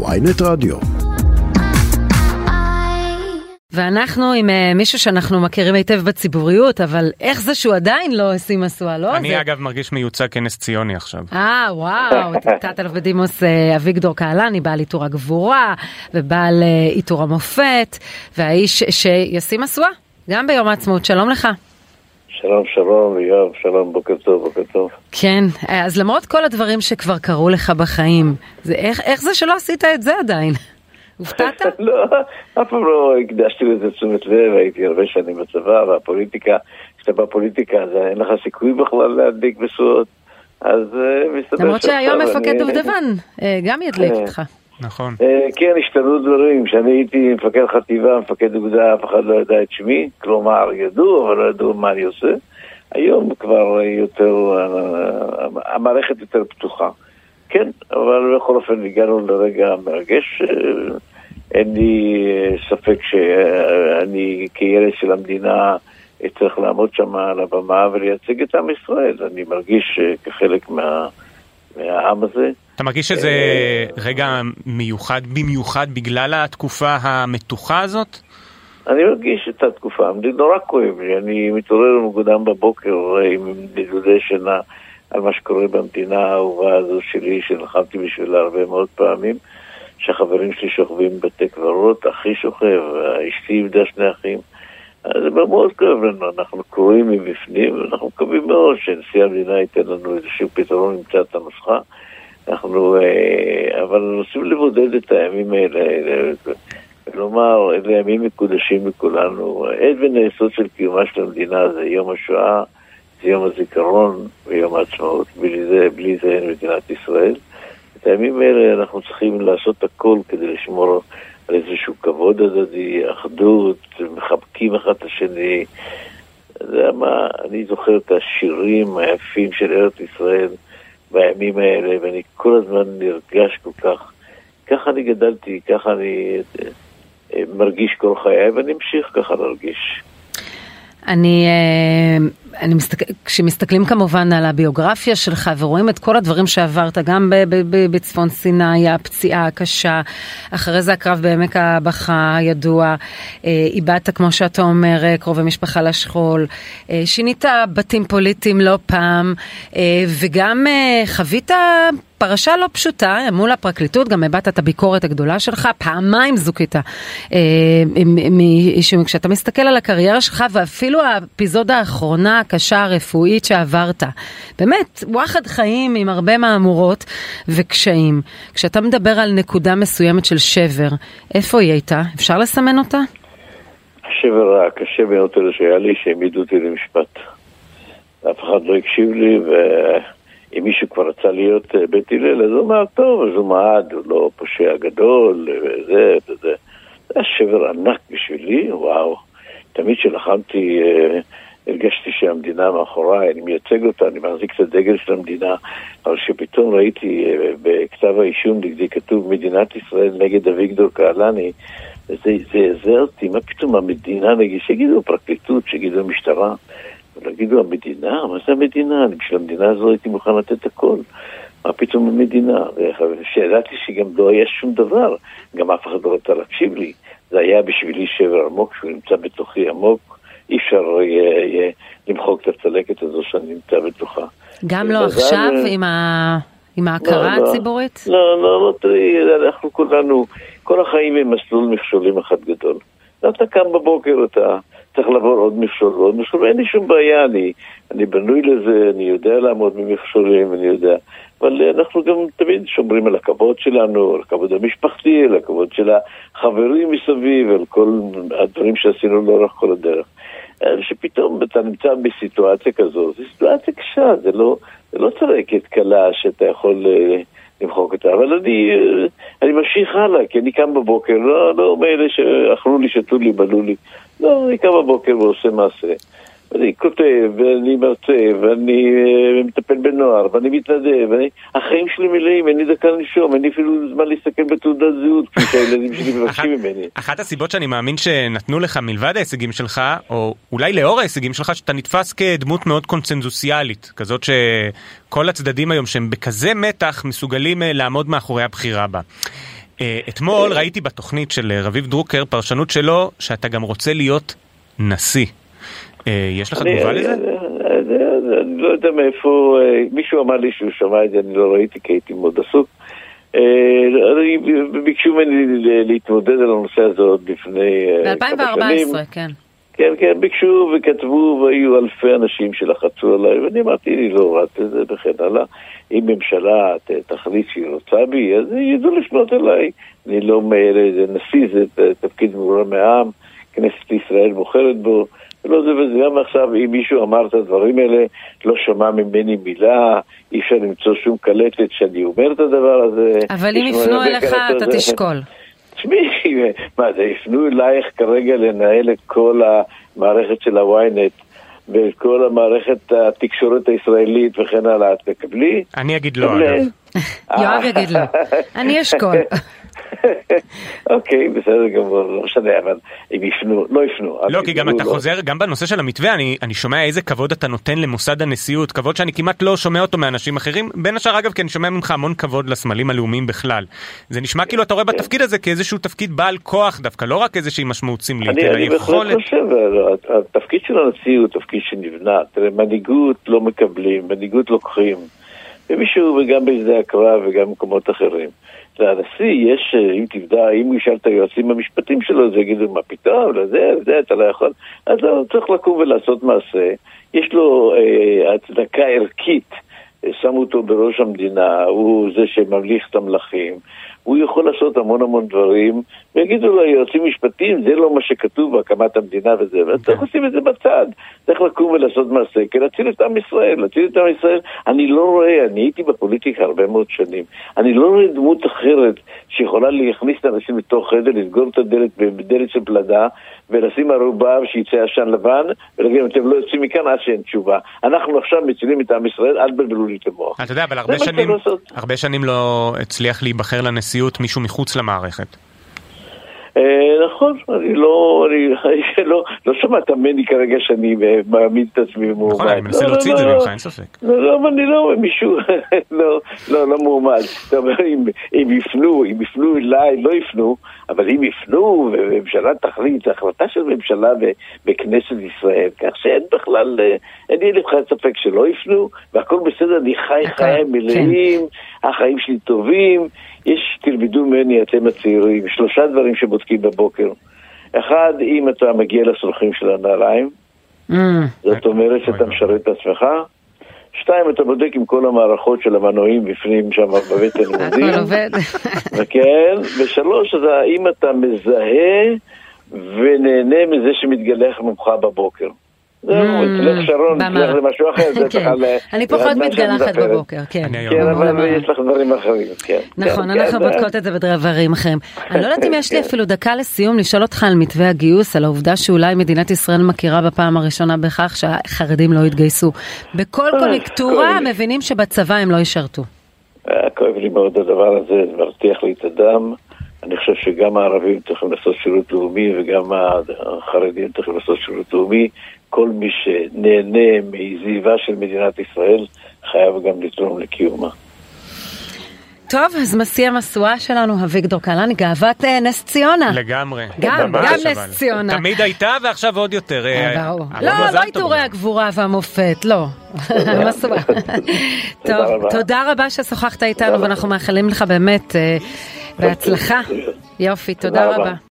ויינט רדיו. ואנחנו עם uh, מישהו שאנחנו מכירים היטב בציבוריות, אבל איך זה שהוא עדיין לא השיא משואה, לא? אני זה... אגב מרגיש מיוצג כנס ציוני עכשיו. אה, וואו, תת-אלוף בדימוס uh, אביגדור קהלני, בעל עיטור הגבורה, ובעל uh, עיטור המופת, והאיש שישיא משואה, גם ביום העצמאות. שלום לך. שלום שלום, יואב, שלום, בוקר טוב, בוקר טוב. כן, אז למרות כל הדברים שכבר קרו לך בחיים, זה, איך, איך זה שלא עשית את זה עדיין? הופתעת? לא, אף פעם לא הקדשתי לזה תשומת לב, הייתי הרבה שנים בצבא, והפוליטיקה, כשאתה בפוליטיקה אז אין לך סיכוי בכלל להדליק משואות, אז uh, מסתבר למרות שהיום מפקד דובדבן uh, גם ידליק כן. אותך. נכון. אה, כן, השתנו דברים. כשאני הייתי מפקד חטיבה, מפקד אוגדה, אף אחד לא ידע את שמי. כלומר, ידעו, אבל לא ידעו מה אני עושה. היום כבר יותר, אה, המערכת יותר פתוחה. כן, אבל בכל אופן הגענו לרגע מרגש. אה, אין לי ספק שאני כילד של המדינה צריך לעמוד שם על הבמה ולייצג את עם ישראל. אני מרגיש כחלק מה, מהעם הזה. אתה מרגיש שזה רגע מיוחד במיוחד בגלל התקופה המתוחה הזאת? אני מרגיש את התקופה, נורא כואב לי, אני מתעורר מוקדם בבוקר עם נדודי שינה על מה שקורה במדינה האהובה הזו שלי, שנלחמתי בשבילה הרבה מאוד פעמים, שהחברים שלי שוכבים בבתי קברות, אחי שוכב, אשתי איבדה שני אחים. זה מאוד כואב לנו, אנחנו קרועים מבפנים, ואנחנו מקווים מאוד שנשיא המדינה ייתן לנו איזשהו פתרון, נמצא את הנוסחה. אנחנו, אה, אבל רוצים לבודד את הימים האלה, אה, ולומר, אלה ימים מקודשים מכולנו. אבן היסוד של קיומה של המדינה זה יום השואה, זה יום הזיכרון ויום העצמאות. בלי זה, בלי זה אין מדינת ישראל. את הימים האלה אנחנו צריכים לעשות הכל כדי לשמור על איזשהו כבוד הדדי, אחדות, מחבקים אחד את השני. אתה יודע מה, אני זוכר את השירים היפים של ארץ ישראל בימים האלה, ואני כל הזמן נרגש כל כך. ככה אני גדלתי, ככה אני אה, מרגיש כל חיי, ואני אמשיך ככה להרגיש. אני, אה, אני מסתכל, כשמסתכלים כמובן על הביוגרפיה שלך ורואים את כל הדברים שעברת, גם ב, ב, ב, בצפון סיני, הפציעה הקשה, אחרי זה הקרב בעמק הבכה הידוע, אה, איבדת, כמו שאתה אומר, אה, קרובי משפחה לשכול, אה, שינית בתים פוליטיים לא פעם, אה, וגם אה, חווית פרשה לא פשוטה מול הפרקליטות, גם הבעת את הביקורת הגדולה שלך, פעמיים זוכית. אה, כשאתה מסתכל על הקריירה שלך ואפילו האפיזודה האחרונה הקשה הרפואית שעברת, באמת, וואחד חיים עם הרבה מהמורות וקשיים. כשאתה מדבר על נקודה מסוימת של שבר, איפה היא הייתה? אפשר לסמן אותה? השבר הקשה ביותר שהיה לי, שהעמידו אותי למשפט. אף אחד לא הקשיב לי, ואם מישהו כבר רצה להיות אה, בית הלל, אז הוא אמר, טוב, אז הוא מעד, הוא לא פושע גדול, וזה וזה. זה היה שבר ענק בשבילי, וואו. תמיד כשלחמתי, אה, הרגשתי שהמדינה מאחוריי, אני מייצג אותה, אני מחזיק את הדגל של המדינה, אבל כשפתאום ראיתי אה, בכתב האישום נגדי כתוב מדינת ישראל נגד אביגדור קהלני, זה זעזע אותי, מה פתאום המדינה נגיד, שיגידו הפרקליטות, שיגידו המשטרה, אבל יגידו המדינה, מה זה המדינה? אני בשביל המדינה הזו הייתי מוכן לתת הכל. מה פתאום המדינה? כשידעתי שגם לא היה שום דבר, גם אף אחד לא רצה להקשיב לי. זה היה בשבילי שבר עמוק, שהוא נמצא בתוכי עמוק, אי אפשר יהיה, יהיה למחוק את הצלקת הזו שאני נמצא בתוכה. גם לא ומזל- עכשיו עם, ה... עם ההכרה לא, לא. הציבורית? לא, לא, לא, תראי, אנחנו כולנו, כל החיים הם מסלול מכשולים אחד גדול. אתה קם בבוקר, אתה צריך לעבור עוד מכשול ועוד מכשול, ואין לי שום בעיה, אני, אני בנוי לזה, אני יודע לעמוד במכשולים, אני יודע. אבל אנחנו גם תמיד שומרים על הכבוד שלנו, על הכבוד המשפחתי, על הכבוד של החברים מסביב, על כל הדברים שעשינו לאורך כל הדרך. אבל שפתאום אתה נמצא בסיטואציה כזו, זו סיטואציה קשה, זה לא, זה לא צלקת קלה שאתה יכול אה, למחוק אותה, אבל אני, אה, אני ממשיך הלאה, כי אני קם בבוקר, לא, לא מאלה שאכלו לי, שתו לי, בלו לי, לא, אני קם בבוקר ועושה מעשה. אני כותב, ואני מרצה, ואני אה, מטפל בנוער, ואני מתנדב, ואני... החיים שלי מלאים, אין לי דקה לנשום, אין לי אפילו זמן להסתכל בתעודת זהות, כפי שהילדים שלי מבקשים ממני. אחת הסיבות שאני מאמין שנתנו לך מלבד ההישגים שלך, או אולי לאור ההישגים שלך, שאתה נתפס כדמות מאוד קונצנזוסיאלית, כזאת שכל הצדדים היום שהם בכזה מתח מסוגלים אה, לעמוד מאחורי הבחירה בה. אה, אתמול ראיתי בתוכנית של רביב דרוקר פרשנות שלו שאתה גם רוצה להיות נשיא. יש לך תגובה לזה? אני לא יודע מאיפה, מישהו אמר לי שהוא שמע את זה, אני לא ראיתי כי הייתי מאוד עסוק. ביקשו ממני להתמודד על הנושא הזה עוד לפני כמה שנים. ב-2014, כן. כן, כן, ביקשו וכתבו והיו אלפי אנשים שלחצו עליי ואני אמרתי, אני לא רץ את זה וכן הלאה. אם ממשלה תחליט שהיא רוצה בי, אז ידעו לפנות אליי. אני לא מאלה, זה נשיא, זה תפקיד מעורר מהעם, כנסת ישראל בוחרת בו. ולא זה וזה, גם עכשיו, אם מישהו אמר את הדברים האלה, לא שמע ממני מילה, אי אפשר למצוא שום קלטת שאני אומר את הדבר הזה. אבל אם יפנו אליך, אתה תשקול. תשמעי, מה זה, יפנו אלייך כרגע לנהל את כל המערכת של הוויינט ואת כל המערכת התקשורת הישראלית וכן הלאה, את תקבלי? אני אגיד לא, אגב. יואב יגיד לא. אני אשקול. אוקיי, בסדר גמור, לא משנה, אבל אם יפנו, לא יפנו. לא, כי גם אתה. חוזר, גם בנושא של המתווה, אני שומע איזה כבוד אתה נותן למוסד הנשיאות, כבוד שאני כמעט לא שומע אותו מאנשים אחרים, בין השאר אגב, כי אני שומע ממך המון כבוד לסמלים הלאומיים בכלל. זה נשמע כאילו אתה רואה כן. בתפקיד הזה כאיזשהו תפקיד בעל כוח דווקא, לא רק איזושהי משמעות סמלית, אלא יכולת... אני בהחלט חושב, התפקיד של הנשיא הוא תפקיד שנבנה. תראה, מנהיגות לא מקבלים, מנהיגות לוקחים. ומישהו, וגם בשדה הקרב וגם במקומות אחרים. לנשיא יש, אה, אם תבדע, אם הוא ישאל את היועצים המשפטיים שלו, אז יגידו, מה פתאום, לזה, לזה, אתה לא יכול. אז הוא צריך לקום ולעשות מעשה. יש לו אה, הצדקה ערכית. שמו אותו בראש המדינה, הוא זה שממליך את המלכים, הוא יכול לעשות המון המון דברים, ויגידו לו, יועצים משפטיים, זה לא מה שכתוב בהקמת המדינה וזה, ואתה צריך לשים את זה בצד. צריך לקום ולעשות מעשה, כי להציל את עם ישראל, להציל את עם ישראל. אני לא רואה, אני הייתי בפוליטיקה הרבה מאוד שנים, אני לא רואה דמות אחרת שיכולה להכניס את האנשים לתוך חדר, לסגור את הדלת בדלת של פלדה, ולשים ערובה שיצא עשן לבן, ולהגיד, אתם לא יוצאים מכאן עד שאין תשובה. אנחנו עכשיו מצילים את עם ישראל, אל תבלבלו לי את המוח. אתה יודע, אבל הרבה שנים, הרבה שנים לא הצליח להיבחר לנשיאות מישהו מחוץ למערכת. אה, נכון, אני לא, אני לא, לא שמעת ממני כרגע שאני מעמיד את עצמי מועמד. נכון, אני מנסה לא, להוציא את זה ממך, אין ספק. לא, לא, אני לא, מישהו, לא, לא, לא אומרת, אם יפנו, אם יפנו אליי, לא יפנו, אבל אם יפנו וממשלה תחליט, זו החלטה של ממשלה בכנסת ישראל, כך שאין בכלל, אה, אין לי לבחר ספק שלא יפנו, והכל בסדר, אני חי חיים כן. מלאים, החיים שלי טובים. יש, תלמדו ממני, אתם הצעירים, שלושה דברים שבודקים בבוקר. אחד, אם אתה מגיע לסולחים של הנעליים, mm. זאת אומרת שאתה משרת את עצמך. שתיים, אתה בודק עם כל המערכות של המנועים בפנים שם בבית הלימודים. הכל עובד. וכן, ושלוש, האם אתה מזהה ונהנה מזה שמתגלח ממך בבוקר. זהו, אצלך שרון, אצלך למשהו אחר, זה כן. אני פחות מתגלחת בבוקר, כן. כן, אבל יש לך דברים אחרים, כן. נכון, כן, אנחנו כן. בודקות את זה בדברים אחרים. אני לא יודעת אם יש לי אפילו דקה לסיום לשאול אותך על מתווה הגיוס, על העובדה שאולי מדינת ישראל מכירה בפעם הראשונה בכך שהחרדים לא יתגייסו. בכל אה, קונקטורה מבינים שבצבא הם לא ישרתו. אה, כואב לי מאוד הדבר הזה, זה מרתיח לי את הדם. אני חושב שגם הערבים צריכים לעשות שירות לאומי וגם החרדים צריכים לעשות שירות לאומי. כל מי שנהנה מעזיבה של מדינת ישראל חייב גם לתרום לקיומה. טוב, אז משיא המשואה שלנו, אביגדור קהלני, גאוות אה, נס ציונה. לגמרי. גם, גם נס ציונה. תמיד הייתה ועכשיו עוד יותר. אה, ברור. לא, לא עיטורי הגבורה והמופת, לא. המשואה. טוב, תודה רבה ששוחחת איתנו, ואנחנו מאחלים לך באמת אה, בהצלחה. יופי, תודה רבה.